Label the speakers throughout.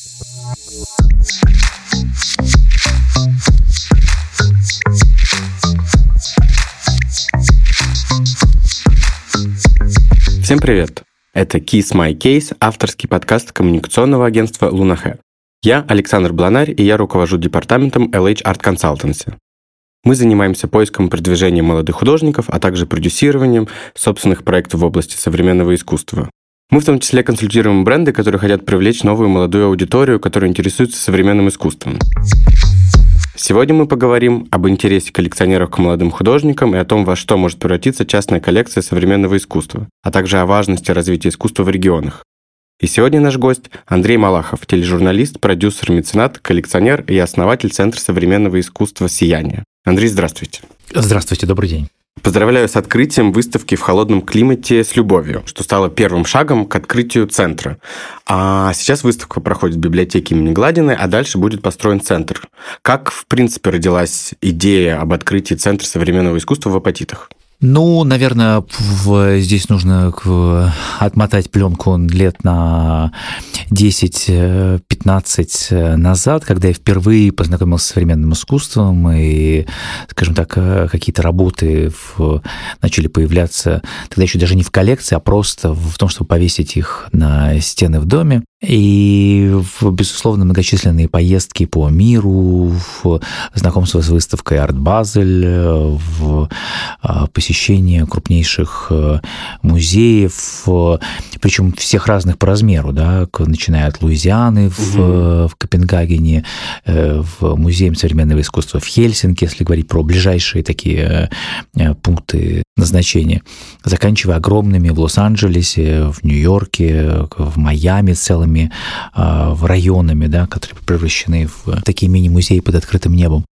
Speaker 1: Всем привет! Это Kiss My Case, авторский подкаст коммуникационного агентства Lunahair. Я Александр Бланарь, и я руковожу департаментом LH Art Consultancy. Мы занимаемся поиском и продвижением молодых художников, а также продюсированием собственных проектов в области современного искусства. Мы в том числе консультируем бренды, которые хотят привлечь новую молодую аудиторию, которая интересуется современным искусством. Сегодня мы поговорим об интересе коллекционеров к молодым художникам и о том, во что может превратиться частная коллекция современного искусства, а также о важности развития искусства в регионах. И сегодня наш гость Андрей Малахов, тележурналист, продюсер, меценат, коллекционер и основатель Центра современного искусства «Сияние». Андрей, здравствуйте.
Speaker 2: Здравствуйте, добрый день.
Speaker 1: Поздравляю с открытием выставки в холодном климате с любовью, что стало первым шагом к открытию центра. А сейчас выставка проходит в библиотеке имени Гладиной, а дальше будет построен центр. Как, в принципе, родилась идея об открытии Центра современного искусства в Апатитах?
Speaker 2: Ну, наверное, здесь нужно отмотать пленку лет на 10-15 назад, когда я впервые познакомился с современным искусством, и, скажем так, какие-то работы начали появляться, тогда еще даже не в коллекции, а просто в том, чтобы повесить их на стены в доме. И, безусловно, многочисленные поездки по миру, в знакомство с выставкой Арт Базель, в а, посещение крупнейших э, музеев, причем всех разных по размеру, да, начиная от Луизианы в, угу. в Копенгагене, э, в Музее современного искусства в Хельсинки, если говорить про ближайшие такие пункты назначения, заканчивая огромными в Лос-Анджелесе, в Нью-Йорке, в Майами целыми а, районами, да, которые превращены в такие мини-музеи под открытым небом.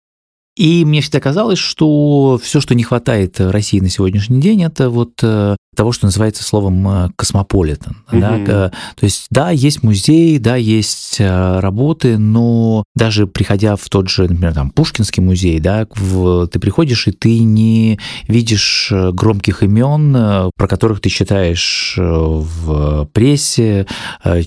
Speaker 2: И мне всегда казалось, что все, что не хватает России на сегодняшний день, это вот э, того, что называется словом э, космополитен. Mm-hmm. Да? То есть, да, есть музей, да, есть э, работы, но даже приходя в тот же, например, там, Пушкинский музей, да, в, ты приходишь, и ты не видишь громких имен, про которых ты читаешь в прессе,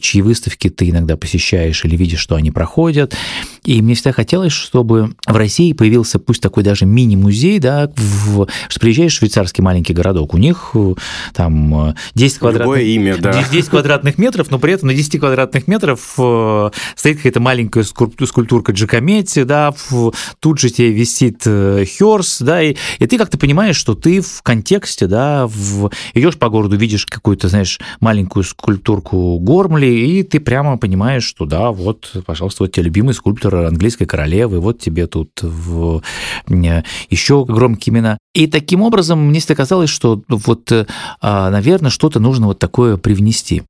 Speaker 2: чьи выставки ты иногда посещаешь или видишь, что они проходят. И мне всегда хотелось, чтобы в России появился пусть такой даже мини-музей, да, в, что приезжаешь в швейцарский маленький городок, у них э, там 10 э, квадратных,
Speaker 1: имя, да.
Speaker 2: 10 квадратных метров, но при этом на 10 квадратных метров э, стоит какая-то маленькая скульптурка Джакометти, да, тут же тебе висит Хёрс, да, и, и ты как-то понимаешь, что ты в контексте, да, в, идешь по городу, видишь какую-то, знаешь, маленькую скульптурку Гормли, и ты прямо понимаешь, что да, вот, пожалуйста, вот тебе любимый скульптор английской королевы, вот тебе тут в еще громкие имена. И таким образом мне всегда казалось, что вот, э, а, наверное, что-то нужно вот такое привнести.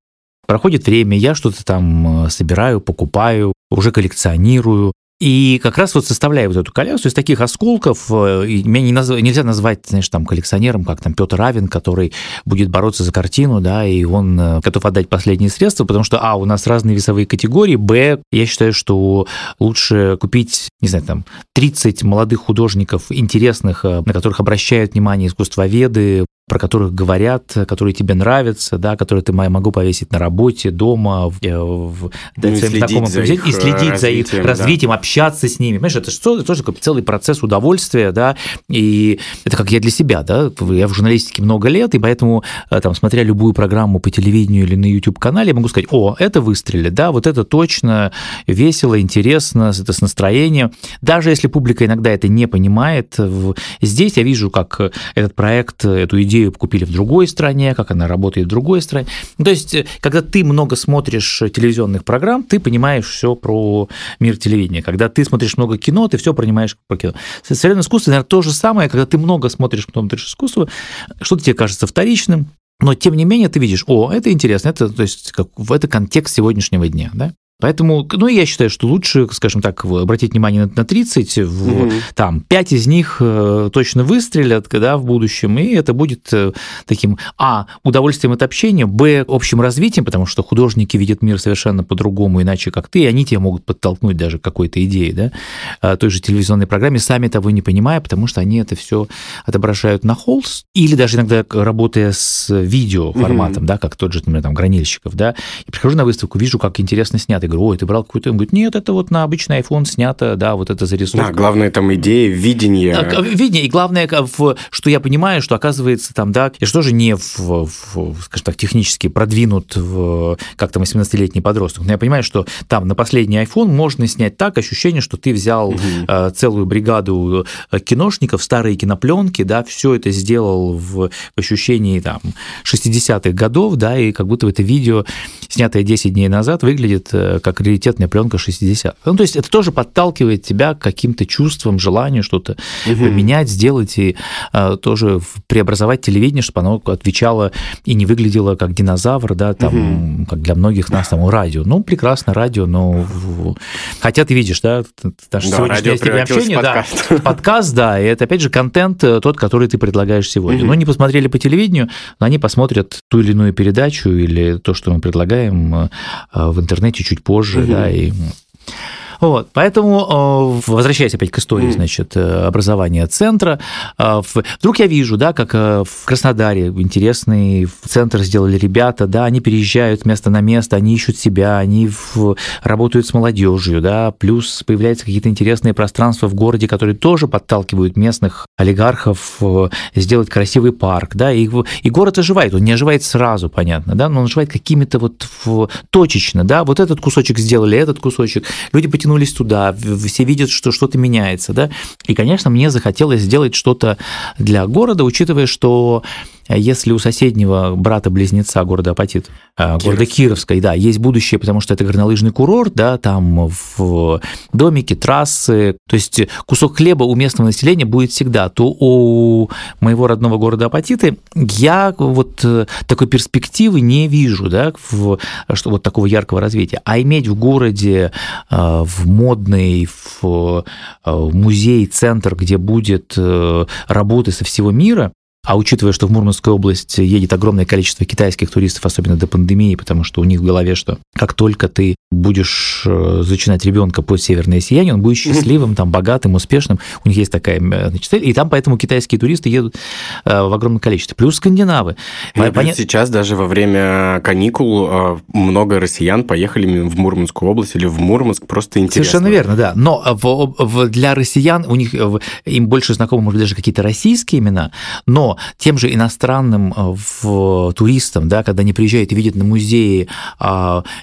Speaker 2: Проходит время, я что-то там э, собираю, покупаю, уже коллекционирую, и как раз вот составляя вот эту коллекцию из таких осколков, э, меня не назв... нельзя назвать, знаешь, там коллекционером, как там Петр Равин, который будет бороться за картину, да, и он э, готов отдать последние средства, потому что, а, у нас разные весовые категории, б, я считаю, что лучше купить, не знаю, там, 30 молодых художников интересных, на которых обращают внимание искусствоведы, про которых говорят, которые тебе нравятся, да, которые ты могу повесить на работе, дома, в, э, в,
Speaker 1: ну, своим знакомым
Speaker 2: за их и следить за их развитием, да. общаться с ними. Понимаешь, это что, тоже такой целый процесс удовольствия, да, и это как я для себя, да, я в журналистике много лет, и поэтому, э, там, смотря любую программу по телевидению или на YouTube-канале, я могу сказать, о, это выстрелит, да, вот это точно весело, интересно, это с настроением. Даже если публика иногда это не понимает, здесь я вижу, как этот проект, эту идею идею купили в другой стране, как она работает в другой стране. То есть, э, когда ты много смотришь телевизионных программ, ты понимаешь все про мир телевидения. Когда ты смотришь много кино, ты все понимаешь про кино. Современное искусство, наверное, то же самое, когда ты много смотришь, потом смотришь искусство, что-то тебе кажется вторичным, но тем не менее ты видишь, о, это интересно, это, то есть, как, это контекст сегодняшнего дня, да? Поэтому, ну, я считаю, что лучше, скажем так, обратить внимание на 30, в, угу. там, 5 из них э, точно выстрелят, да, в будущем, и это будет э, таким, а, удовольствием от общения, б, общим развитием, потому что художники видят мир совершенно по-другому, иначе как ты, и они тебя могут подтолкнуть даже к какой-то идее, да, а, той же телевизионной программе, сами того не понимая, потому что они это все отображают на холст, или даже иногда работая с видео форматом, угу. да, как тот же, например, там, Гранильщиков, да, и прихожу на выставку, вижу, как интересно снято, говорю, ой, ты брал какую-то... Он говорит, нет, это вот на обычный iPhone снято, да, вот это зарисовка.
Speaker 1: Да, главное там идея, видение.
Speaker 2: А, видение, и главное, что я понимаю, что оказывается там, да, я же тоже не, в, в, скажем так, технически продвинут, в, как там 18-летний подросток, но я понимаю, что там на последний iPhone можно снять так ощущение, что ты взял угу. целую бригаду киношников, старые кинопленки, да, все это сделал в ощущении там 60-х годов, да, и как будто это видео, снятое 10 дней назад, выглядит э, как раритетная пленка 60 Ну, то есть это тоже подталкивает тебя к каким-то чувствам, желанию что-то угу. поменять, сделать и а, тоже преобразовать телевидение, чтобы оно отвечало и не выглядело как динозавр, да, там, угу. как для многих нас там радио. Ну, прекрасно, радио, но хотя ты видишь, да,
Speaker 1: наше да, сегодняшнее общение,
Speaker 2: подкаст. да, подкаст, да, и это опять же контент э, тот, который ты предлагаешь сегодня. Угу. Но не посмотрели по телевидению, но они посмотрят ту или иную передачу или то, что мы предлагаем э, в интернете чуть позже, угу. да, и вот, поэтому, э, возвращаясь опять к истории, значит, э, образования центра, э, вдруг я вижу, да, как в Краснодаре интересный центр сделали ребята, да, они переезжают место на место, они ищут себя, они в, работают с молодежью, да, плюс появляются какие-то интересные пространства в городе, которые тоже подталкивают местных олигархов сделать красивый парк, да, и, и город оживает, он не оживает сразу, понятно, да, но он оживает какими-то вот в, точечно, да, вот этот кусочек сделали, этот кусочек, люди потянули потянулись туда, все видят, что что-то меняется, да. И, конечно, мне захотелось сделать что-то для города, учитывая, что если у соседнего брата-близнеца города Апатит, а, Кировск. города Кировской, да, есть будущее, потому что это горнолыжный курорт, да, там в домике, трассы, то есть кусок хлеба у местного населения будет всегда, то у моего родного города Апатиты я вот э, такой перспективы не вижу, да, в, что вот такого яркого развития. А иметь в городе, э, в модный, в э, музей, центр, где будет работы со всего мира, а учитывая, что в Мурманскую область едет огромное количество китайских туристов, особенно до пандемии, потому что у них в голове, что как только ты будешь э, зачинать ребенка под северное сияние, он будет счастливым, там, богатым, успешным. У них есть такая значит, цель. И там поэтому китайские туристы едут э, в огромном количестве. Плюс скандинавы.
Speaker 1: Ну, Понят... Сейчас даже во время каникул э, много россиян поехали в Мурманскую область или в Мурманск, просто интересно.
Speaker 2: Совершенно верно, да. Но в, в, для россиян у них им больше знакомы, может даже какие-то российские имена, но тем же иностранным в, туристам, да, когда они приезжают и видят на музеи,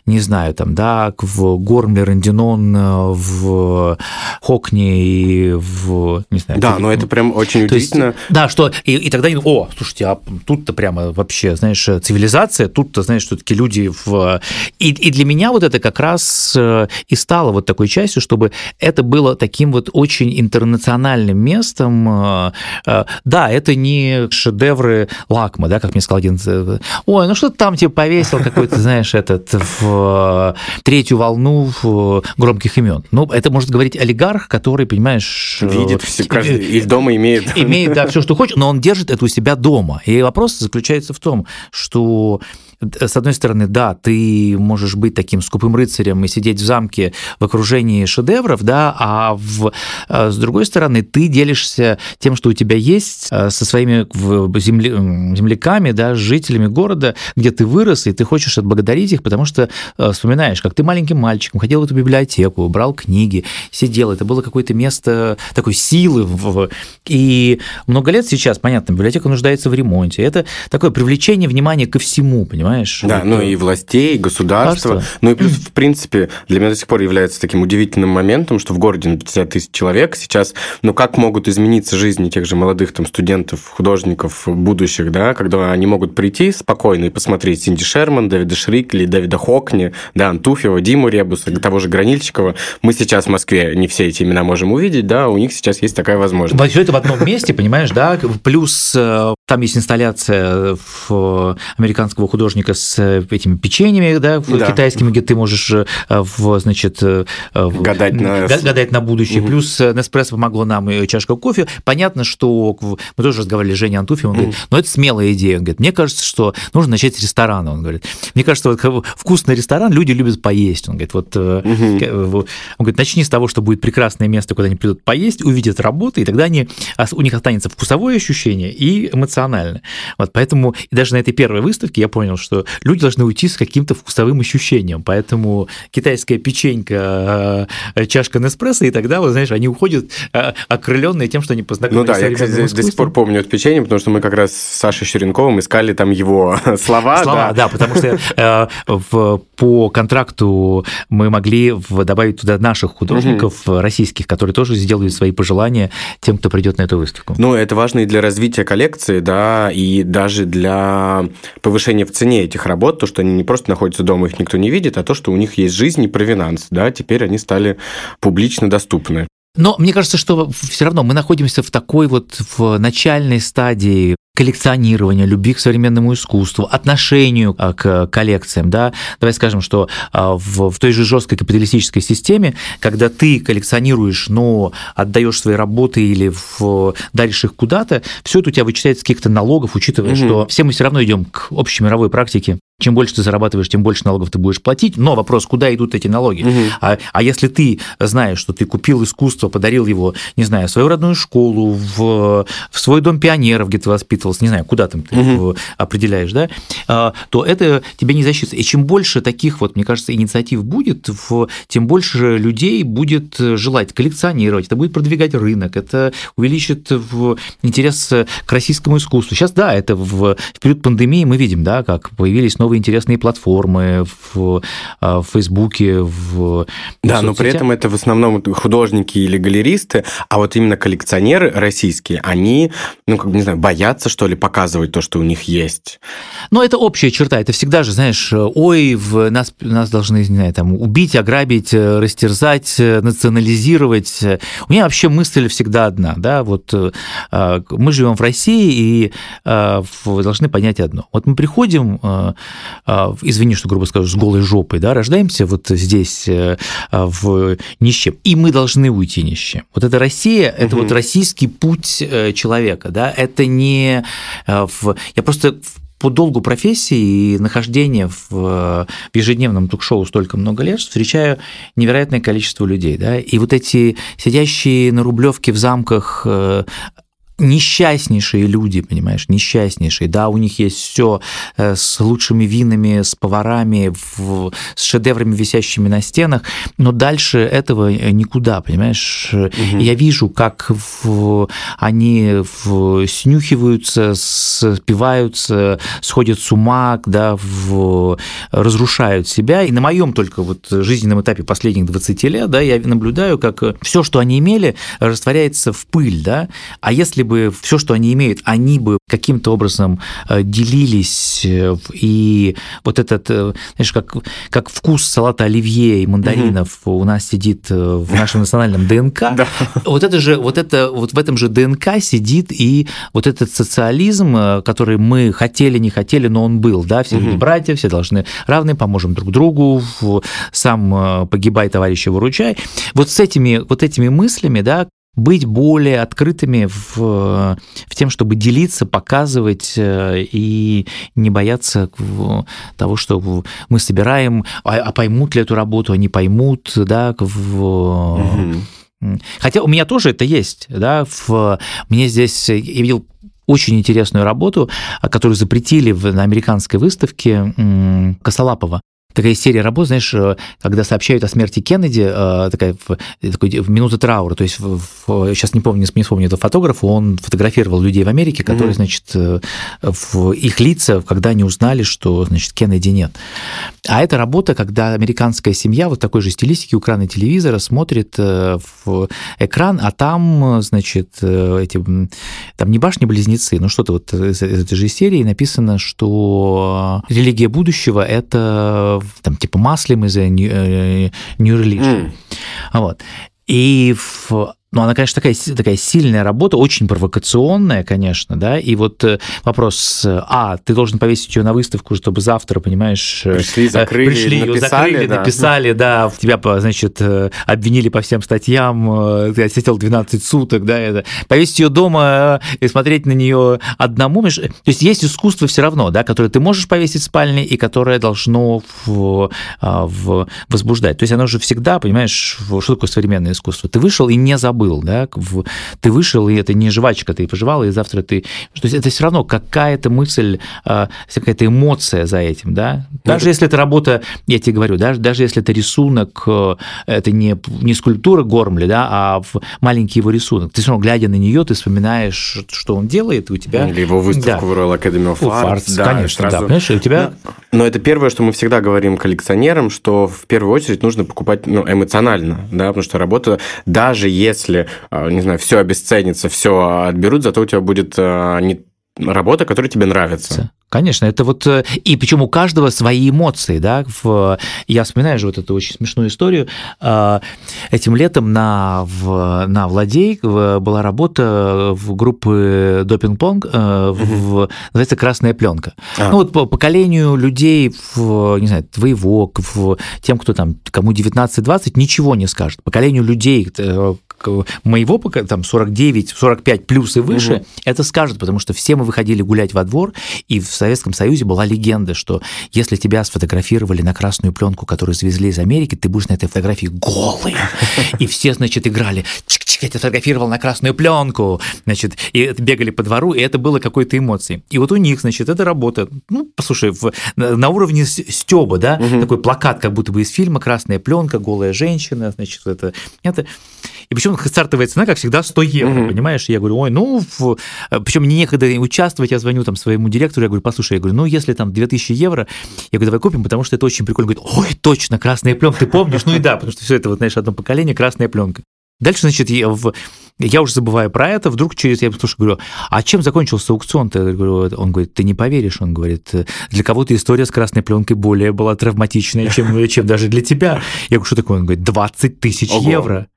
Speaker 2: не знаю, там, да, в Гормле, Рандинон, в Хокне и в... Не знаю,
Speaker 1: да, но это прям очень удивительно. Есть,
Speaker 2: да, что... И, и тогда, о, слушайте, а тут-то прямо вообще, знаешь, цивилизация, тут-то, знаешь, что таки люди в... И, и для меня вот это как раз э, и стало вот такой частью, чтобы это было таким вот очень интернациональным местом. Э, э, да, это не шедевры Лакма, да, как мне сказал один, ой, ну что ты там тебе повесил какой-то, знаешь, этот в третью волну громких имен. Ну, это может говорить олигарх, который, понимаешь...
Speaker 1: Видит все, каждый, и дома имеет.
Speaker 2: Имеет, да, все, что хочет, но он держит это у себя дома. И вопрос заключается в том, что с одной стороны, да, ты можешь быть таким скупым рыцарем и сидеть в замке в окружении шедевров, да, а в, э, с другой стороны, ты делишься тем, что у тебя есть э, со своими земля, земляками, да, жителями города, где ты вырос, и ты хочешь отблагодарить их, потому что э, вспоминаешь, как ты маленьким мальчиком ходил в эту библиотеку, брал книги, сидел, это было какое-то место такой силы. И много лет сейчас, понятно, библиотека нуждается в ремонте. Это такое привлечение внимания ко всему, понимаешь? Понимаешь?
Speaker 1: Да, ну и властей, и государства. Ну и плюс, в принципе, для меня до сих пор является таким удивительным моментом, что в городе на 50 тысяч человек сейчас, ну как могут измениться жизни тех же молодых там студентов, художников будущих, да, когда они могут прийти спокойно и посмотреть Синди Шерман, Дэвида Шрикли, Дэвида Хокни, да, Антуфьева, Диму Ребуса, того же Гранильчикова. Мы сейчас в Москве не все эти имена можем увидеть, да, у них сейчас есть такая возможность.
Speaker 2: Все это в одном месте, понимаешь, да, плюс э, там есть инсталляция американского художника художника с э, этими печеньями, да, да. китайскими, где ты можешь, э, в, значит, э,
Speaker 1: гадать на,
Speaker 2: гадать на будущее. Угу. Плюс Неспрессо помогло нам и чашка кофе. Понятно, что мы тоже разговаривали с Женей Антуфьевым, он угу. говорит, ну это смелая идея. Он говорит, мне кажется, что нужно начать с ресторана. Он говорит, мне кажется, вот вкусный ресторан, люди любят поесть. Он говорит, вот угу. он говорит, начни с того, что будет прекрасное место, куда они придут поесть, увидят работу, и тогда они, у них останется вкусовое ощущение и эмоциональное. Вот поэтому даже на этой первой выставке я понял, что что люди должны уйти с каким-то вкусовым ощущением, поэтому китайская печенька, э, чашка Неспрессо, и тогда, вот знаешь, они уходят э, окрыленные тем, что они познакомились
Speaker 1: ну, да, я, кстати, до сих пор помню это печенье, потому что мы как раз с Сашей Черенковым искали там его слова.
Speaker 2: Слова, да, да потому что э, в, по контракту мы могли добавить туда наших художников угу. российских, которые тоже сделают свои пожелания тем, кто придет на эту выставку.
Speaker 1: Ну, это важно и для развития коллекции, да, и даже для повышения в цене этих работ, то, что они не просто находятся дома, их никто не видит, а то, что у них есть жизнь и провинанс, да, теперь они стали публично доступны.
Speaker 2: Но мне кажется, что все равно мы находимся в такой вот в начальной стадии коллекционирования, любви к современному искусству, отношению а, к коллекциям. Да? Давай скажем, что а, в, в той же жесткой капиталистической системе, когда ты коллекционируешь, но отдаешь свои работы или в, даришь их куда-то, все это у тебя вычисляется с каких-то налогов, учитывая, угу. что все мы все равно идем к общей мировой практике чем больше ты зарабатываешь, тем больше налогов ты будешь платить. Но вопрос, куда идут эти налоги? Угу. А, а если ты знаешь, что ты купил искусство, подарил его, не знаю, в свою родную школу, в, в свой дом пионеров, где ты воспитывался, не знаю, куда там ты угу. определяешь, да, а, то это тебе не защита. И чем больше таких вот, мне кажется, инициатив будет, тем больше людей будет желать коллекционировать, это будет продвигать рынок, это увеличит интерес к российскому искусству. Сейчас, да, это в, в период пандемии мы видим, да, как появились новые новые интересные платформы в, а, в Фейсбуке, в
Speaker 1: Да, но при этом это в основном художники или галеристы, а вот именно коллекционеры российские, они, ну, как бы, не знаю, боятся, что ли, показывать то, что у них есть.
Speaker 2: Но это общая черта, это всегда же, знаешь, ой, в нас, нас должны, не знаю, там, убить, ограбить, растерзать, национализировать. У меня вообще мысль всегда одна, да, вот а, мы живем в России и а, должны понять одно. Вот мы приходим извини, что грубо скажу, с голой жопой, да, рождаемся вот здесь э, в ни и мы должны уйти ни Вот это Россия, это угу. вот российский путь э, человека, да, это не э, в... Я просто по долгу профессии и нахождения в, в ежедневном ток-шоу столько много лет встречаю невероятное количество людей. Да? И вот эти сидящие на Рублевке в замках несчастнейшие люди, понимаешь, несчастнейшие. Да, у них есть все э, с лучшими винами, с поварами, в, с шедеврами, висящими на стенах, но дальше этого никуда, понимаешь. Угу. Я вижу, как в, они в, снюхиваются, спиваются, сходят с ума, да, в, разрушают себя. И на моем только вот жизненном этапе последних 20 лет, да, я наблюдаю, как все, что они имели, растворяется в пыль, да. А если бы все, что они имеют, они бы каким-то образом э, делились, э, и вот этот, э, знаешь, как, как вкус салата оливье и мандаринов угу. у нас сидит в нашем национальном ДНК, да. вот это же, вот это, вот в этом же ДНК сидит и вот этот социализм, который мы хотели, не хотели, но он был, да, все угу. братья, все должны равны, поможем друг другу, сам погибай, товарищи, выручай. Вот с этими, вот этими мыслями, да, быть более открытыми в, в тем, чтобы делиться, показывать э, и не бояться того, что мы собираем, а, а поймут ли эту работу, они поймут, да, в... Угу. Хотя у меня тоже это есть, да, в... мне здесь, я видел очень интересную работу, которую запретили на американской выставке Косолапова такая серия работ, знаешь, э, когда сообщают о смерти Кеннеди, э, такая такой, минута траура, то есть в, в, сейчас не помню, не вспомню этого фотографа, он фотографировал людей в Америке, которые, mm-hmm. значит, э, в их лица, когда они узнали, что, значит, Кеннеди нет. А это работа, когда американская семья вот такой же стилистики у экрана телевизора смотрит в экран, а там, значит, эти, там не башни-близнецы, но что-то вот из этой же серии написано, что религия будущего – это там, типа Маслим из New, New Religion. Mm. Вот. И в ну, она, конечно, такая, такая сильная работа, очень провокационная, конечно, да, и вот э, вопрос, а, ты должен повесить ее на выставку, чтобы завтра, понимаешь...
Speaker 1: Э, пришли, закрыли,
Speaker 2: пришли, написали, закрыли, да. написали, да, тебя, значит, э, обвинили по всем статьям, ты сидел 12 суток, да, это. повесить ее дома и смотреть на нее одному, то есть есть искусство все равно, да, которое ты можешь повесить в спальне и которое должно в, а, в, возбуждать, то есть оно же всегда, понимаешь, что такое современное искусство, ты вышел и не забыл забыл, да, ты вышел, и это не жвачка, ты пожевал, и завтра ты... То есть это все равно какая-то мысль, а, какая-то эмоция за этим, да. Даже ну, если это работа, я тебе говорю, даже, даже если это рисунок, э, это не, не скульптура Гормли, да, а маленький его рисунок, ты все равно, глядя на нее, ты вспоминаешь, что он делает, и у тебя...
Speaker 1: Или его выставку да. в Royal Academy of Arts. Arts
Speaker 2: да, конечно, сразу... да, понимаешь, и у тебя...
Speaker 1: Но, но это первое, что мы всегда говорим коллекционерам, что в первую очередь нужно покупать ну, эмоционально, да, потому что работа, даже если, а, не знаю, все обесценится, все отберут, зато у тебя будет а, не работа, которая тебе нравится.
Speaker 2: Конечно, это вот... Э, и причем у каждого свои эмоции, да. В, я вспоминаю же вот эту очень смешную историю. А, этим летом на, в, на Владей была работа в группы Допинг-Понг, mm в, называется «Красная пленка». А. Ну вот по поколению людей, в, не знаю, твоего, в, тем, кто там, кому 19-20, ничего не скажет. Поколению людей, э, моего пока там 49, 45 плюс и выше, угу. это скажут, потому что все мы выходили гулять во двор, и в Советском Союзе была легенда, что если тебя сфотографировали на красную пленку, которую завезли из Америки, ты будешь на этой фотографии голый. И все, значит, играли, чик-чик, я тебя сфотографировал на красную пленку, значит, и бегали по двору, и это было какой-то эмоцией. И вот у них, значит, это работа, ну, послушай, в, на уровне стеба, да, угу. такой плакат, как будто бы из фильма, красная пленка, голая женщина, значит, это, это и причем стартовая цена, как всегда, 100 евро, угу. понимаешь? И я говорю, ой, ну, в... причем мне некогда участвовать, я звоню там своему директору, я говорю, послушай, я говорю, ну, если там 2000 евро, я говорю, давай купим, потому что это очень прикольно. Говорит, ой, точно, красная пленка, ты помнишь? Ну и да, потому что все это, вот, знаешь, одно поколение, красная пленка. Дальше, значит, я, в... я уже забываю про это, вдруг через, я слушаю, говорю, а чем закончился аукцион-то? говорю, он говорит, ты не поверишь, он говорит, для кого-то история с красной пленкой более была травматичная, чем, чем даже для тебя. Я говорю, что такое? Он говорит, 20 тысяч евро.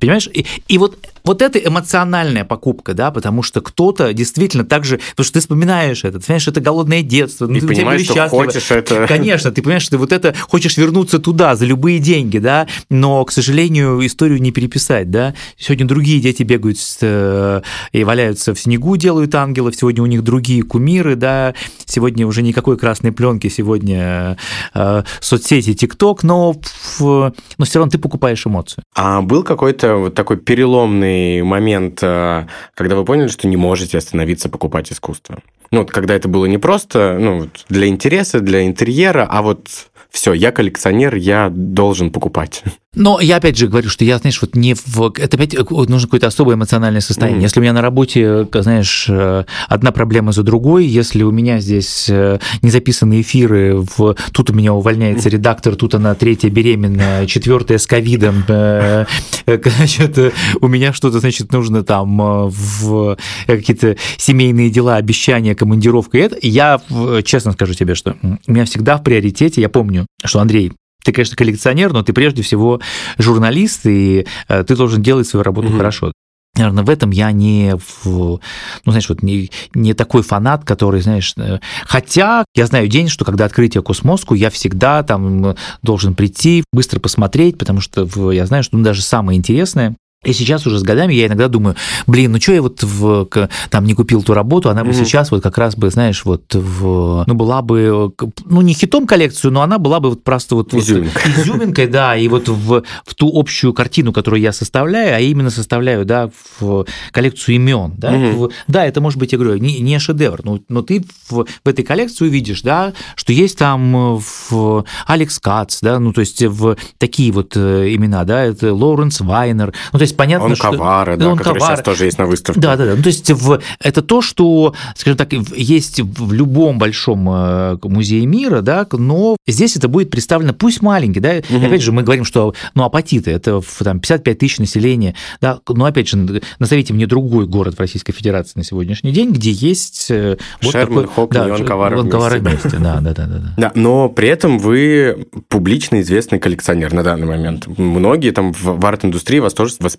Speaker 2: Понимаешь? И, и вот, вот это эмоциональная покупка, да, потому что кто-то действительно так же, потому что ты вспоминаешь это, ты понимаешь, это голодное детство,
Speaker 1: ну, ты понимаешь, что счастливы. хочешь это.
Speaker 2: Конечно, ты понимаешь, что ты вот это хочешь вернуться туда за любые деньги, да, но, к сожалению, историю не переписать, да. Сегодня другие дети бегают с, э, и валяются в снегу, делают ангелов, сегодня у них другие кумиры, да, сегодня уже никакой красной пленки, сегодня э, соцсети, ТикТок, но, но все равно ты покупаешь эмоцию.
Speaker 1: А был какой-то вот такой переломный момент, э, когда вы поняли, что не можете остановиться покупать искусство? Ну, вот когда это было не просто ну, для интереса, для интерьера, а вот все, я коллекционер, я должен покупать.
Speaker 2: Но я опять же говорю, что я, знаешь, вот не в... Это опять нужно какое-то особое эмоциональное состояние. Mm. Если у меня на работе, знаешь, э, одна проблема за другой, если у меня здесь э, не записаны эфиры, в... тут у меня увольняется редактор, тут она третья беременная, четвертая с ковидом, э, значит, у меня что-то, значит, нужно там в какие-то семейные дела, обещания, командировка, это, я честно скажу тебе, что у меня всегда в приоритете, я помню, что Андрей ты, конечно, коллекционер, но ты прежде всего журналист, и э, ты должен делать свою работу mm-hmm. хорошо. Наверное, в этом я не, в, ну, знаешь, вот не, не такой фанат, который, знаешь, э, хотя я знаю день, что когда открытие Космоску, я всегда там должен прийти, быстро посмотреть, потому что я знаю, что ну, даже самое интересное и сейчас уже с годами я иногда думаю, блин, ну что я вот в, там не купил ту работу, она бы mm-hmm. сейчас вот как раз бы, знаешь, вот в, ну была бы, ну не хитом коллекцию, но она была бы вот просто вот,
Speaker 1: Изюминка.
Speaker 2: вот изюминкой, да, и вот в, в ту общую картину, которую я составляю, а именно составляю, да, в коллекцию имен, да, mm-hmm. в, да, это может быть, я говорю, не, не шедевр, но, но ты в, в этой коллекции увидишь, да, что есть там в Алекс Кац, да, ну то есть в такие вот э, имена, да, это Лоуренс Вайнер, ну то есть понятно,
Speaker 1: он что... Ковара, да, он который сейчас тоже есть на выставке.
Speaker 2: Да, да, да. Ну, то есть в... это то, что, скажем так, есть в любом большом э, музее мира, да, но здесь это будет представлено, пусть маленький, да, угу. и опять же мы говорим, что, ну, апатиты, это там 55 тысяч населения, да, но опять же, назовите мне другой город в Российской Федерации на сегодняшний день, где есть
Speaker 1: э, вот Шерман, такой... Хок, да,
Speaker 2: Ковара вместе. Вместе, да, да, да, да.
Speaker 1: Да, но при этом вы публично известный коллекционер на данный момент. Многие там в арт-индустрии вас тоже воспринимают,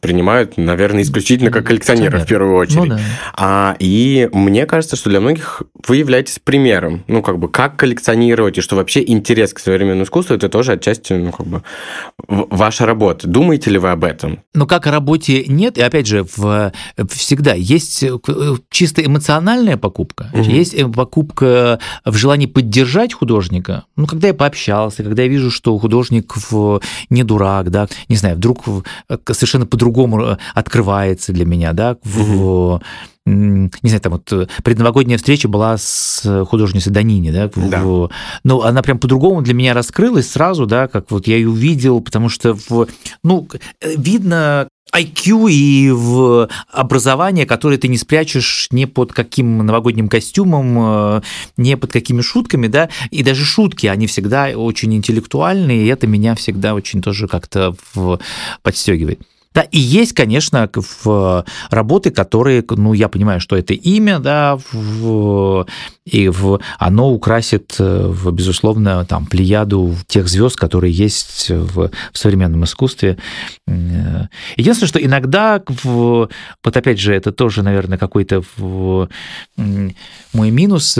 Speaker 1: наверное, исключительно как коллекционера в первую очередь. Ну, да. а, и мне кажется, что для многих вы являетесь примером, ну, как бы, как коллекционировать, и что вообще интерес к современному искусству, это тоже отчасти, ну, как бы, ваша работа. Думаете ли вы об этом?
Speaker 2: Ну, как о работе нет, и опять же, в, всегда есть э, чисто эмоциональная покупка, угу. есть э, покупка в желании поддержать художника. Ну, когда я пообщался, когда я вижу, что художник в, не дурак, да, не знаю, вдруг совершенно по по-другому открывается для меня, да, в, не знаю, там вот предновогодняя встреча была с художницей Данини, да, да. В, ну, она прям по-другому для меня раскрылась сразу, да, как вот я ее увидел, потому что, в, ну, видно IQ и в образование, которое ты не спрячешь ни под каким новогодним костюмом, э, ни под какими шутками, да, и даже шутки, они всегда очень интеллектуальные, и это меня всегда очень тоже как-то подстегивает. Да, и есть, конечно, в работы, которые, ну, я понимаю, что это имя, да, в, и в, оно украсит, в, безусловно, там, плеяду тех звезд, которые есть в, в современном искусстве. Единственное, что иногда, в, вот опять же, это тоже, наверное, какой-то мой минус,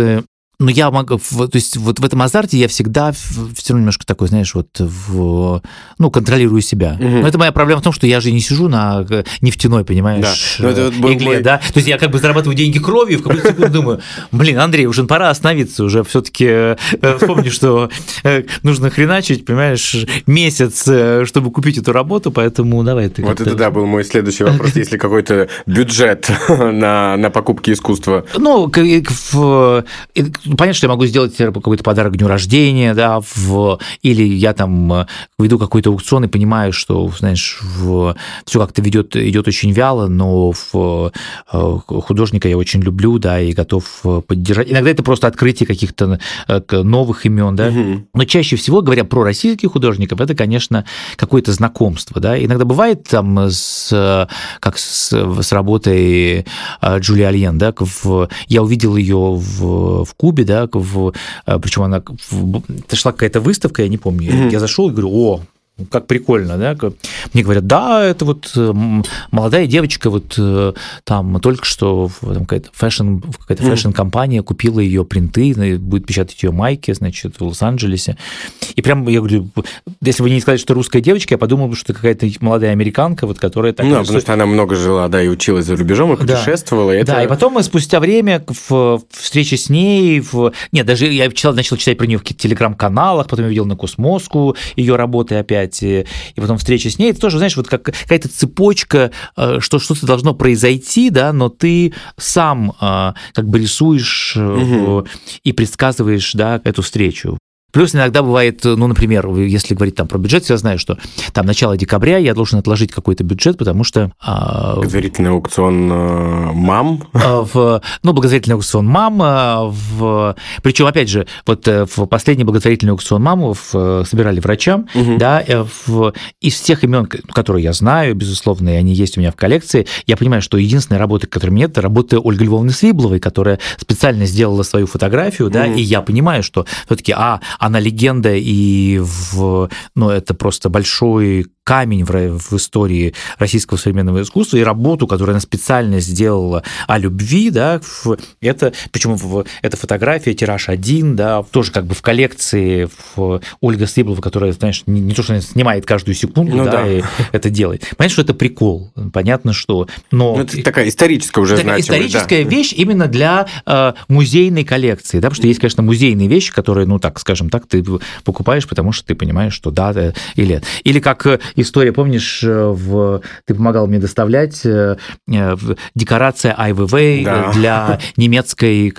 Speaker 2: ну, я могу, то есть вот в этом азарте я всегда все равно немножко такой, знаешь, вот в, ну, контролирую себя. Угу. Но это моя проблема в том, что я же не сижу на нефтяной, понимаешь, да. это вот игле, мой... да. То есть я как бы зарабатываю деньги кровью, в какой-то секунду думаю, блин, Андрей, уже пора остановиться, уже все-таки э, вспомни, что э, нужно хреначить, понимаешь, месяц, э, чтобы купить эту работу, поэтому давай ты.
Speaker 1: Вот это да, был мой следующий вопрос, если какой-то бюджет на, на покупки искусства.
Speaker 2: Ну, ну, понятно, что я могу сделать какой-то подарок к дню рождения, да, в, или я там э, веду какой-то аукцион и понимаю, что, знаешь, в, все как-то ведет, идет очень вяло, но в, э, художника я очень люблю, да, и готов э, поддержать. Иногда это просто открытие каких-то новых имен, да. Угу. Но чаще всего, говоря про российских художников, это, конечно, какое-то знакомство, да. Иногда бывает там с, как с, с работой Джули Альен, да, в, я увидел ее в, в Кубе, клубе, да, в, э, причем она, в, шла какая-то выставка, я не помню, mm-hmm. я зашел и говорю, о, как прикольно, да? Мне говорят, да, это вот э, молодая девочка, вот э, там только что какая-то fashion, какая-то fashion-компания купила ее принты, будет печатать ее майки, значит, в Лос-Анджелесе. И прям, я говорю, если бы не сказать, что русская девочка, я подумал бы, что это какая-то молодая американка, вот, которая так...
Speaker 1: Ну, потому что она много жила, да, и училась за рубежом, и путешествовала.
Speaker 2: Да,
Speaker 1: и это...
Speaker 2: да и потом спустя время в встрече с ней, в... нет, даже я начал читать про нее в каких-то телеграм-каналах, потом я видел на Космоску ее работы опять, опять, и, и потом встреча с ней, это тоже, знаешь, вот как какая-то цепочка, э, что что-то должно произойти, да, но ты сам э, как бы рисуешь угу. и предсказываешь, да, эту встречу. Плюс иногда бывает, ну, например, если говорить там про бюджет, я знаю, что там начало декабря я должен отложить какой-то бюджет, потому что...
Speaker 1: А, благотворительный аукцион э, мам?
Speaker 2: А, в, ну, благотворительный аукцион мам. В, причем, опять же, вот э, в последний благотворительный аукцион мам в, собирали врачам, угу. да, э, в, из всех имен, которые я знаю, безусловно, и они есть у меня в коллекции, я понимаю, что единственная работа, которая нет, это работа Ольги Львовны Свибловой, которая специально сделала свою фотографию, да, угу. и я понимаю, что все-таки, а, она легенда, и в, ну, это просто большой камень в, в истории российского современного искусства и работу, которую она специально сделала о любви, да, в, это, почему в, это фотография, тираж один, да, тоже как бы в коллекции в Ольга Стыблова, которая, знаешь, не, не то, что она снимает каждую секунду, ну, да, да, и это делает. Понятно, что это прикол, понятно, что... Но...
Speaker 1: Ну, это такая историческая уже такая
Speaker 2: Историческая да. вещь именно для э, музейной коллекции, да, потому что есть, конечно, музейные вещи, которые, ну, так, скажем так, ты покупаешь, потому что ты понимаешь, что да, или... Или как история, помнишь, э, в, ты помогал мне доставлять э, декорация Ай да. для немецкой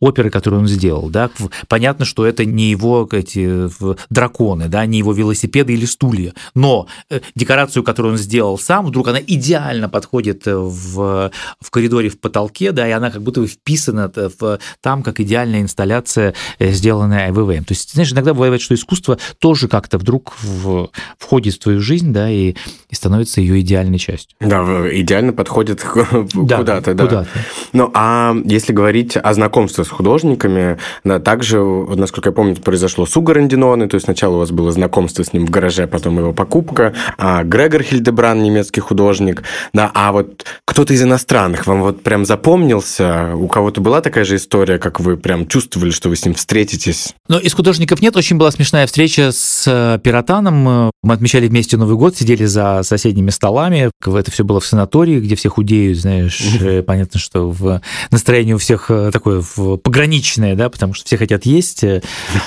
Speaker 2: оперы, которую он сделал. Да? Понятно, что это не его эти драконы, да, не его велосипеды или стулья, но э, декорацию, которую он сделал сам, вдруг она идеально подходит в, в коридоре в потолке, да, и она как будто бы вписана в, там как идеальная инсталляция, сделанная АВВ. То есть, знаешь, иногда бывает, что искусство тоже как-то вдруг в, входит в твою жизнь, да, и, и становится ее идеальной частью.
Speaker 1: Да, идеально подходит куда-то, да. Куда-то. Ну, а если говорить о знакомстве с художниками, да, также, насколько я помню, произошло с Уго Рандиноне, то есть сначала у вас было знакомство с ним в гараже, потом его покупка, а Грегор Хильдебран, немецкий художник, да, а вот кто-то из иностранных вам вот прям запомнился? У кого-то была такая же история, как вы прям чувствовали, что вы с ним встретитесь?
Speaker 2: Ну, из художников нет, очень была смешная встреча с э, Пиротаном, мы отмечали вместе Новый год, сидели за соседними столами. Это все было в санатории, где все худеют, знаешь. Mm-hmm. Понятно, что в настроение у всех э, такое пограничное, да, потому что все хотят есть.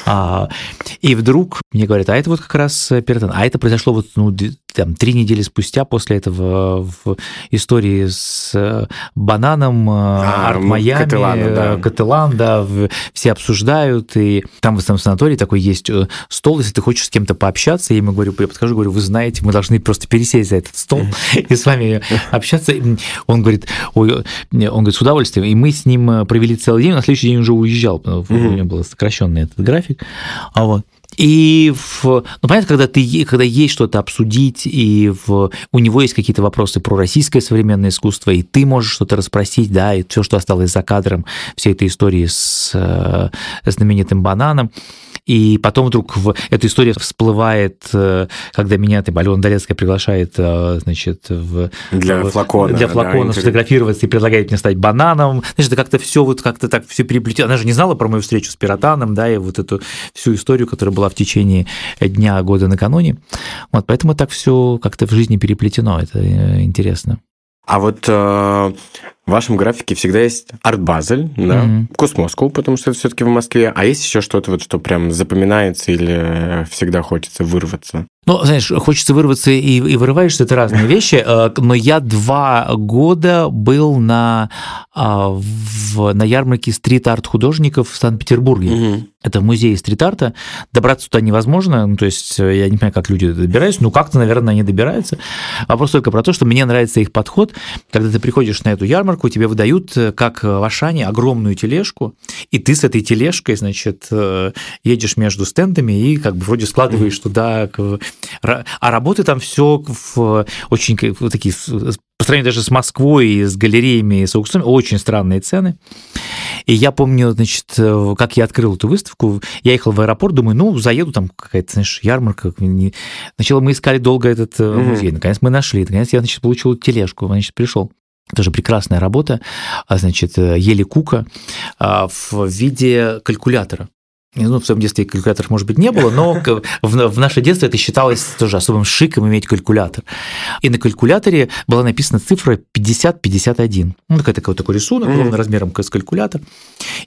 Speaker 2: А, и вдруг мне говорят, а это вот как раз Пиротан. А это произошло вот ну, там, три недели спустя после этого в истории с э, бананом а, Арт Майами, да. Кателан, да, все обсуждают, и там в этом санатории такой есть стол, если ты хочешь с кем-то пообщаться, я ему говорю, я подхожу, говорю, вы знаете, мы должны просто пересесть за этот стол и с вами общаться. Он говорит, ой, он говорит, с удовольствием, и мы с ним провели целый день, на следующий день уже уезжал, у него был сокращенный этот график, а вот. И в, ну, понятно, когда, ты, когда есть что-то обсудить, и в, у него есть какие-то вопросы про российское современное искусство, и ты можешь что-то расспросить, да, и все, что осталось за кадром всей этой истории с, э, с знаменитым бананом, и потом вдруг в эта история всплывает, э, когда меня там, Алена Долецкая приглашает, э, значит, в,
Speaker 1: для
Speaker 2: в,
Speaker 1: флакона,
Speaker 2: для флакона да, сфотографироваться и предлагает мне стать бананом. Значит, как-то все вот как-то так все переплетено. Она же не знала про мою встречу с пиротаном, да, и вот эту всю историю, которая была в течение дня, года накануне. Вот, поэтому так все как-то в жизни переплетено. Это э, интересно.
Speaker 1: А вот э, в вашем графике всегда есть Art Basel, да, mm-hmm. Cosmoscow, потому что это все-таки в Москве. А есть еще что-то, вот, что прям запоминается или всегда хочется вырваться?
Speaker 2: Ну, знаешь, хочется вырваться и, и вырываешься, это разные вещи, э, но я два года был на, а, в, на ярмарке стрит-арт художников в Санкт-Петербурге. Угу. Это музей стрит-арта. Добраться туда невозможно, ну, то есть э, я не понимаю, как люди добираются, ну, как-то, наверное, они добираются. Вопрос только про то, что мне нравится их подход, когда ты приходишь на эту ярмарку, тебе выдают, э, как в Ашане, огромную тележку, и ты с этой тележкой, значит, едешь между стендами и как бы вроде складываешь туда а работы там все в очень такие по сравнению даже с Москвой и с галереями и с аукционами, очень странные цены. И я помню, значит, как я открыл эту выставку, я ехал в аэропорт, думаю, ну, заеду, там какая-то, знаешь, ярмарка. Сначала мы искали долго этот mm-hmm. музей, наконец мы нашли, наконец я, значит, получил тележку, значит, пришел. Тоже прекрасная работа, а, значит, Ели Кука а, в виде калькулятора. Ну, в своем детстве калькуляторов, может быть, не было, но в, в наше детство это считалось тоже особым шиком иметь калькулятор. И на калькуляторе была написана цифра 50-51. Ну, такой, такой, такой рисунок, ровно размером с калькулятор.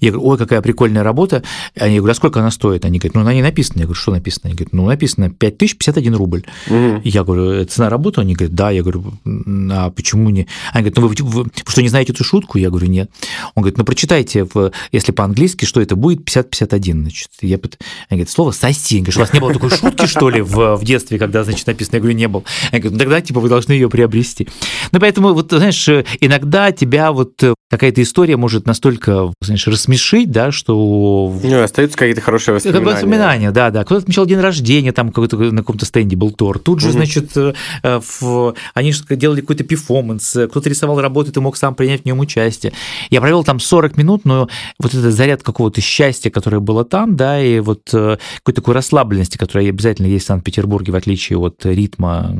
Speaker 2: Я говорю, ой, какая прикольная работа. Они говорят, а сколько она стоит? Они говорят, ну, она не написана. Я говорю, что написано? Они говорят, ну, написано 5051 рубль. Mm-hmm. Я говорю, цена работы? Они говорят, да. Я говорю, а почему не? Они говорят, ну, вы, вы, вы что, не знаете эту шутку? Я говорю, нет. Он говорит, ну, прочитайте, в, если по-английски, что это будет 50-51 значит, я, они говорят, слово «соси». Говорят, у вас не было такой шутки, что ли, в, в детстве, когда, значит, написано? Я говорю, не был. Они говорят, ну тогда, типа, вы должны ее приобрести. Ну, поэтому, вот, знаешь, иногда тебя вот какая-то история может настолько, знаешь, рассмешить, да, что...
Speaker 1: Ну, остаются какие-то хорошие воспоминания.
Speaker 2: Воспоминания, да, да. Кто-то отмечал день рождения, там какой-то на каком-то стенде был тор. Тут же, угу. значит, э, в... они делали какой-то перформанс, кто-то рисовал работу, ты мог сам принять в нем участие. Я провел там 40 минут, но вот этот заряд какого-то счастья, которое было там, да, и вот какой-то такой расслабленности, которая обязательно есть в Санкт-Петербурге, в отличие от ритма,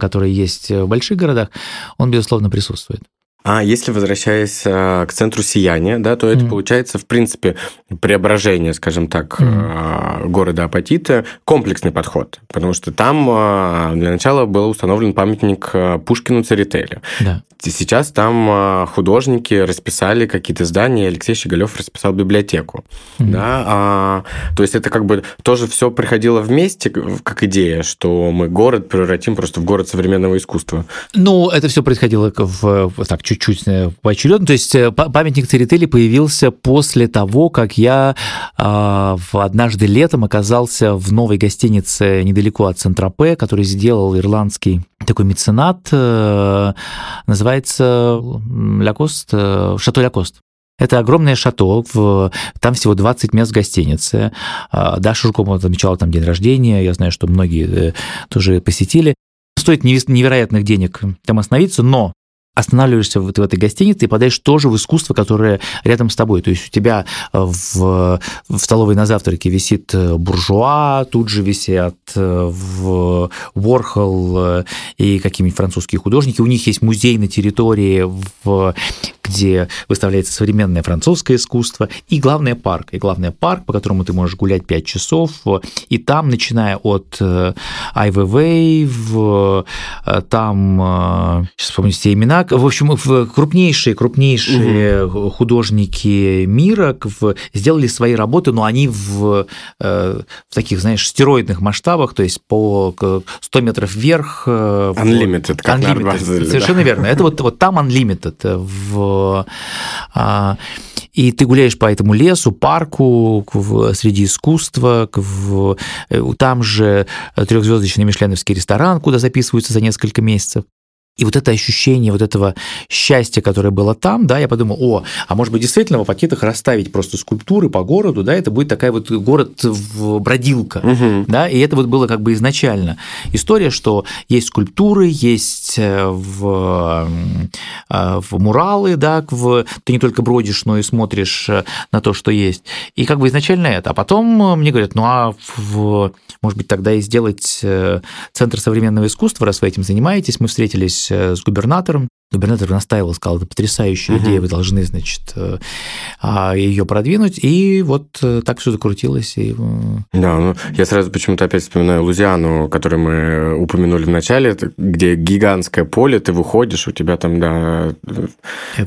Speaker 2: который есть в больших городах, он, безусловно, присутствует.
Speaker 1: А если возвращаясь э, к центру сияния, да, то это mm. получается, в принципе, преображение, скажем так, mm. города Апатита, комплексный подход, потому что там для начала был установлен памятник Пушкину Церетели. Да. Сейчас там художники расписали какие-то здания, Алексей Щеголев расписал библиотеку. Mm. Да, а, то есть это как бы тоже все приходило вместе, как идея, что мы город превратим просто в город современного искусства.
Speaker 2: Ну, это все происходило в, так, чуть-чуть э, поочередно. То есть э, памятник Церетели появился после того, как я а, однажды летом оказался в новой гостинице недалеко от Центропе, который сделал ирландский такой меценат, э, называется Лякост, Шато Лякост. Это огромное шато, в, там всего 20 мест в гостинице. А, Даша Журкова отмечала там день рождения, я знаю, что многие тоже посетили. Стоит невероятных денег там остановиться, но останавливаешься вот в этой гостинице и подаешь тоже в искусство, которое рядом с тобой. То есть у тебя э, в, в столовой на завтраке висит э, буржуа, тут же висят э, в Уорхол и какие-нибудь французские художники. У них есть музей на территории, в, где выставляется современное французское искусство. И главное парк. И главное парк, по которому ты можешь гулять 5 часов. И там, начиная от Ай Weiwei, там, сейчас вспомню все имена, так, в общем, крупнейшие, крупнейшие угу. художники мира сделали свои работы, но они в, в таких, знаешь, стероидных масштабах, то есть по 100 метров вверх.
Speaker 1: Unlimited, как
Speaker 2: unlimited. Совершенно да. верно. Это вот, вот там Unlimited. В, а, и ты гуляешь по этому лесу, парку, в, среди искусства, в, там же трехзвездочный мишленовский ресторан, куда записываются за несколько месяцев. И вот это ощущение вот этого счастья, которое было там, да, я подумал, о, а может быть действительно в пакетах расставить просто скульптуры по городу, да, это будет такая вот город в бродилка, угу. да, и это вот было как бы изначально. История, что есть скульптуры, есть э, в, э, в муралы, да, в, ты не только бродишь, но и смотришь э, на то, что есть, и как бы изначально это, а потом мне говорят, ну а в, может быть тогда и сделать центр современного искусства, раз вы этим занимаетесь, мы встретились с губернатором Губернатор настаивал, сказал, это потрясающая угу. идея, вы должны, значит, э, а, ее продвинуть. И вот э, так все закрутилось. И...
Speaker 1: Да, ну, я сразу почему-то опять вспоминаю Лузиану, которую мы упомянули в начале, где гигантское поле, ты выходишь, у тебя там, да,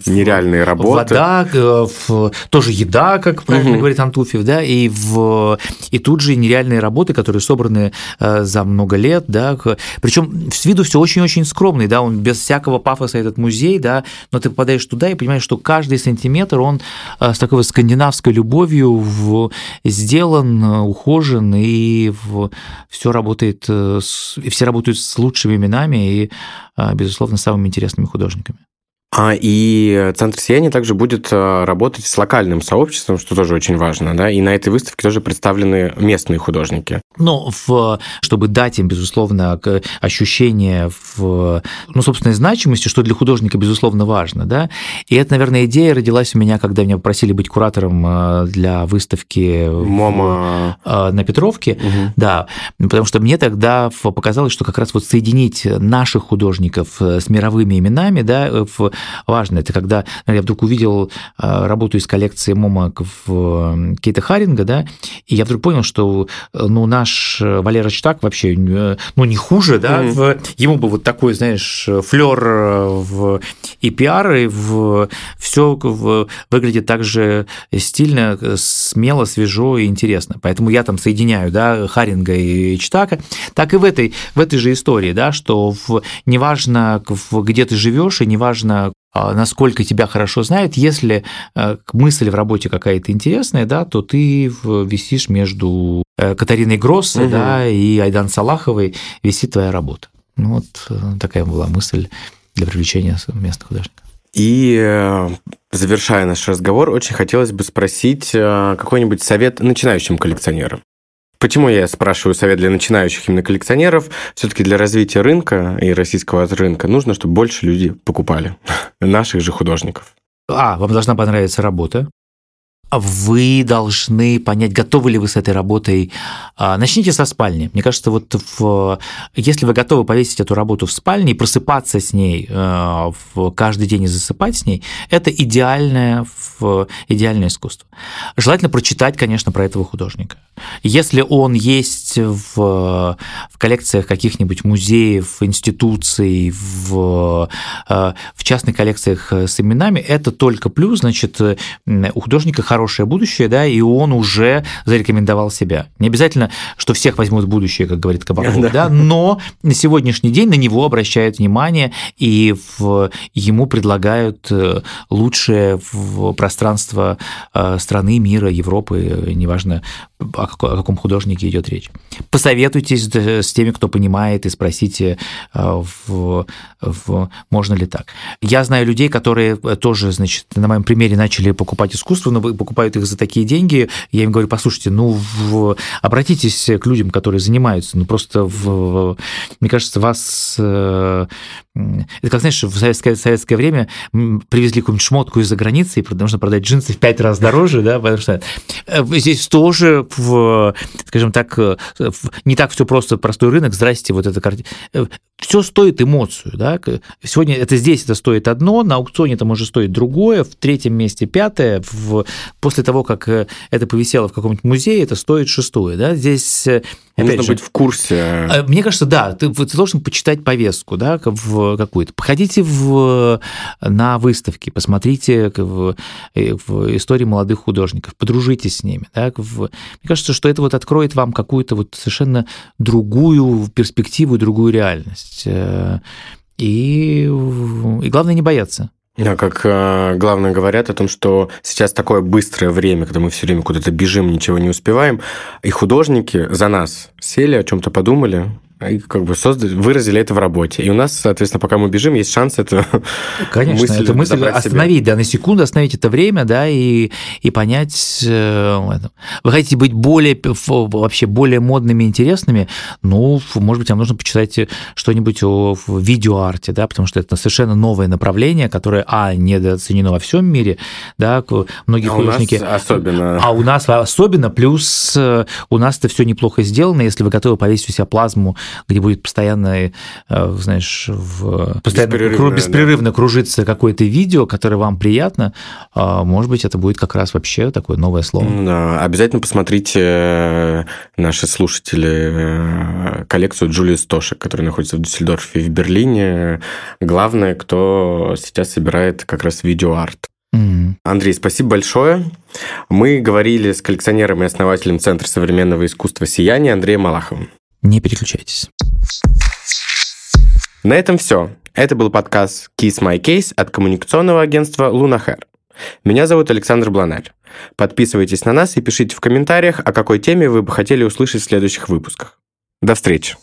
Speaker 1: нереальные работы.
Speaker 2: Вода, в, тоже еда, как правильно угу. говорит Антуфьев, да, и, в, и тут же нереальные работы, которые собраны за много лет, да, причем с виду все очень-очень скромный, да, он без всякого пафоса этот музей, да, но ты попадаешь туда и понимаешь, что каждый сантиметр, он э, с такой скандинавской любовью в, сделан, э, ухожен, и в, все работает, э, все работают с лучшими именами и, безусловно, самыми интересными художниками.
Speaker 1: А, и Центр сияния также будет э, работать с локальным сообществом, что тоже очень важно, да, и на этой выставке тоже представлены местные художники.
Speaker 2: Ну, в, чтобы дать им, безусловно, ощущение в, ну, собственной значимости, что для художника, безусловно, важно, да, и это, наверное, идея родилась у меня, когда меня попросили быть куратором э, для выставки
Speaker 1: Мома.
Speaker 2: В, э, на Петровке, угу. да, потому что мне тогда показалось, что как раз вот соединить наших художников с мировыми именами, да, в важно. Это когда я вдруг увидел э, работу из коллекции Мома в Кейта Харинга, да, и я вдруг понял, что э, ну, наш Валера Чтак вообще ну, не хуже, да, mm-hmm. в, ему бы вот такой, знаешь, флер в, и пиар, и в, все в, выглядит так же стильно, смело, свежо и интересно. Поэтому я там соединяю, да, Харинга и Чтака, так и в этой, в этой же истории, да, что в, неважно, где ты живешь, и неважно, а, насколько тебя хорошо знают, если э, мысль в работе какая-то интересная, да, то ты висишь между э, Катариной Гроссы угу. да, и Айдан Салаховой, висит твоя работа. Ну вот э, такая была мысль для привлечения местных художников.
Speaker 1: И завершая наш разговор, очень хотелось бы спросить какой-нибудь совет начинающим коллекционерам. Почему я спрашиваю совет для начинающих именно коллекционеров? Все-таки для развития рынка и российского рынка нужно, чтобы больше людей покупали наших же художников.
Speaker 2: А, вам должна понравиться работа вы должны понять, готовы ли вы с этой работой. А, начните со спальни. Мне кажется, вот в, если вы готовы повесить эту работу в спальне и просыпаться с ней э, в каждый день и засыпать с ней, это идеальное, идеальное искусство. Желательно прочитать, конечно, про этого художника. Если он есть в, в коллекциях каких-нибудь музеев, институций, в, э, в частных коллекциях с именами, это только плюс, значит, у художника хорошее будущее, да, и он уже зарекомендовал себя. Не обязательно, что всех возьмут в будущее, как говорит Кабаков, да. да, но на сегодняшний день на него обращают внимание и в, ему предлагают э, лучшее в пространство э, страны, мира, Европы, неважно, о, каком художнике идет речь. Посоветуйтесь с теми, кто понимает, и спросите, э, в, в, можно ли так. Я знаю людей, которые тоже, значит, на моем примере начали покупать искусство, но покупают их за такие деньги. Я им говорю, послушайте, ну, в, обратитесь к людям, которые занимаются. Ну, просто, в, мне кажется, вас э, это как, знаешь, в советское, советское время привезли какую-нибудь шмотку из-за границы, и нужно продать джинсы в пять раз дороже, да, потому что э, здесь тоже, в, скажем так, э, не так все просто, простой рынок, здрасте, вот эта картина. Все стоит эмоцию, да. Сегодня это здесь это стоит одно, на аукционе это может стоить другое, в третьем месте пятое, в... после того, как э, это повисело в каком-нибудь музее, это стоит шестое, да. Здесь э,
Speaker 1: Опять Нужно же, быть в курсе.
Speaker 2: Э, мне кажется, да, ты, ты должен почитать повестку, да, в какую-то. Походите в, на выставки, посмотрите в, в истории молодых художников, подружитесь с ними. Да, в, мне кажется, что это вот откроет вам какую-то вот совершенно другую перспективу, другую реальность. Э, и, и главное не бояться.
Speaker 1: Да, как э, главное говорят о том, что сейчас такое быстрое время, когда мы все время куда-то бежим, ничего не успеваем, и художники за нас сели, о чем-то подумали, и как бы создали, выразили это в работе. И у нас, соответственно, пока мы бежим, есть шанс это
Speaker 2: Конечно, мысль это мысль остановить, себе. да, на секунду остановить это время, да, и, и понять, э, вы хотите быть более, вообще более модными, интересными, ну, может быть, вам нужно почитать что-нибудь о видеоарте, да, потому что это совершенно новое направление, которое, а, недооценено во всем мире, да, многие а художники...
Speaker 1: У нас особенно.
Speaker 2: А у нас особенно, плюс э, у нас это все неплохо сделано, если вы готовы повесить у себя плазму где будет постоянно, э, знаешь, в, постоянно беспрерывно, беспрерывно да. кружиться какое-то видео, которое вам приятно, а, может быть, это будет как раз вообще такое новое слово.
Speaker 1: Да, обязательно посмотрите э, наши слушатели э, коллекцию Джулии Стошек, которая находится в Дюссельдорфе и в Берлине. Главное, кто сейчас собирает как раз видеоарт. Mm-hmm. Андрей, спасибо большое. Мы говорили с коллекционером и основателем Центра современного искусства «Сияние» Андреем Малаховым.
Speaker 2: Не переключайтесь.
Speaker 1: На этом все. Это был подкаст Kiss My Case от коммуникационного агентства Лунахер. Меня зовут Александр Бланаль. Подписывайтесь на нас и пишите в комментариях, о какой теме вы бы хотели услышать в следующих выпусках. До встречи!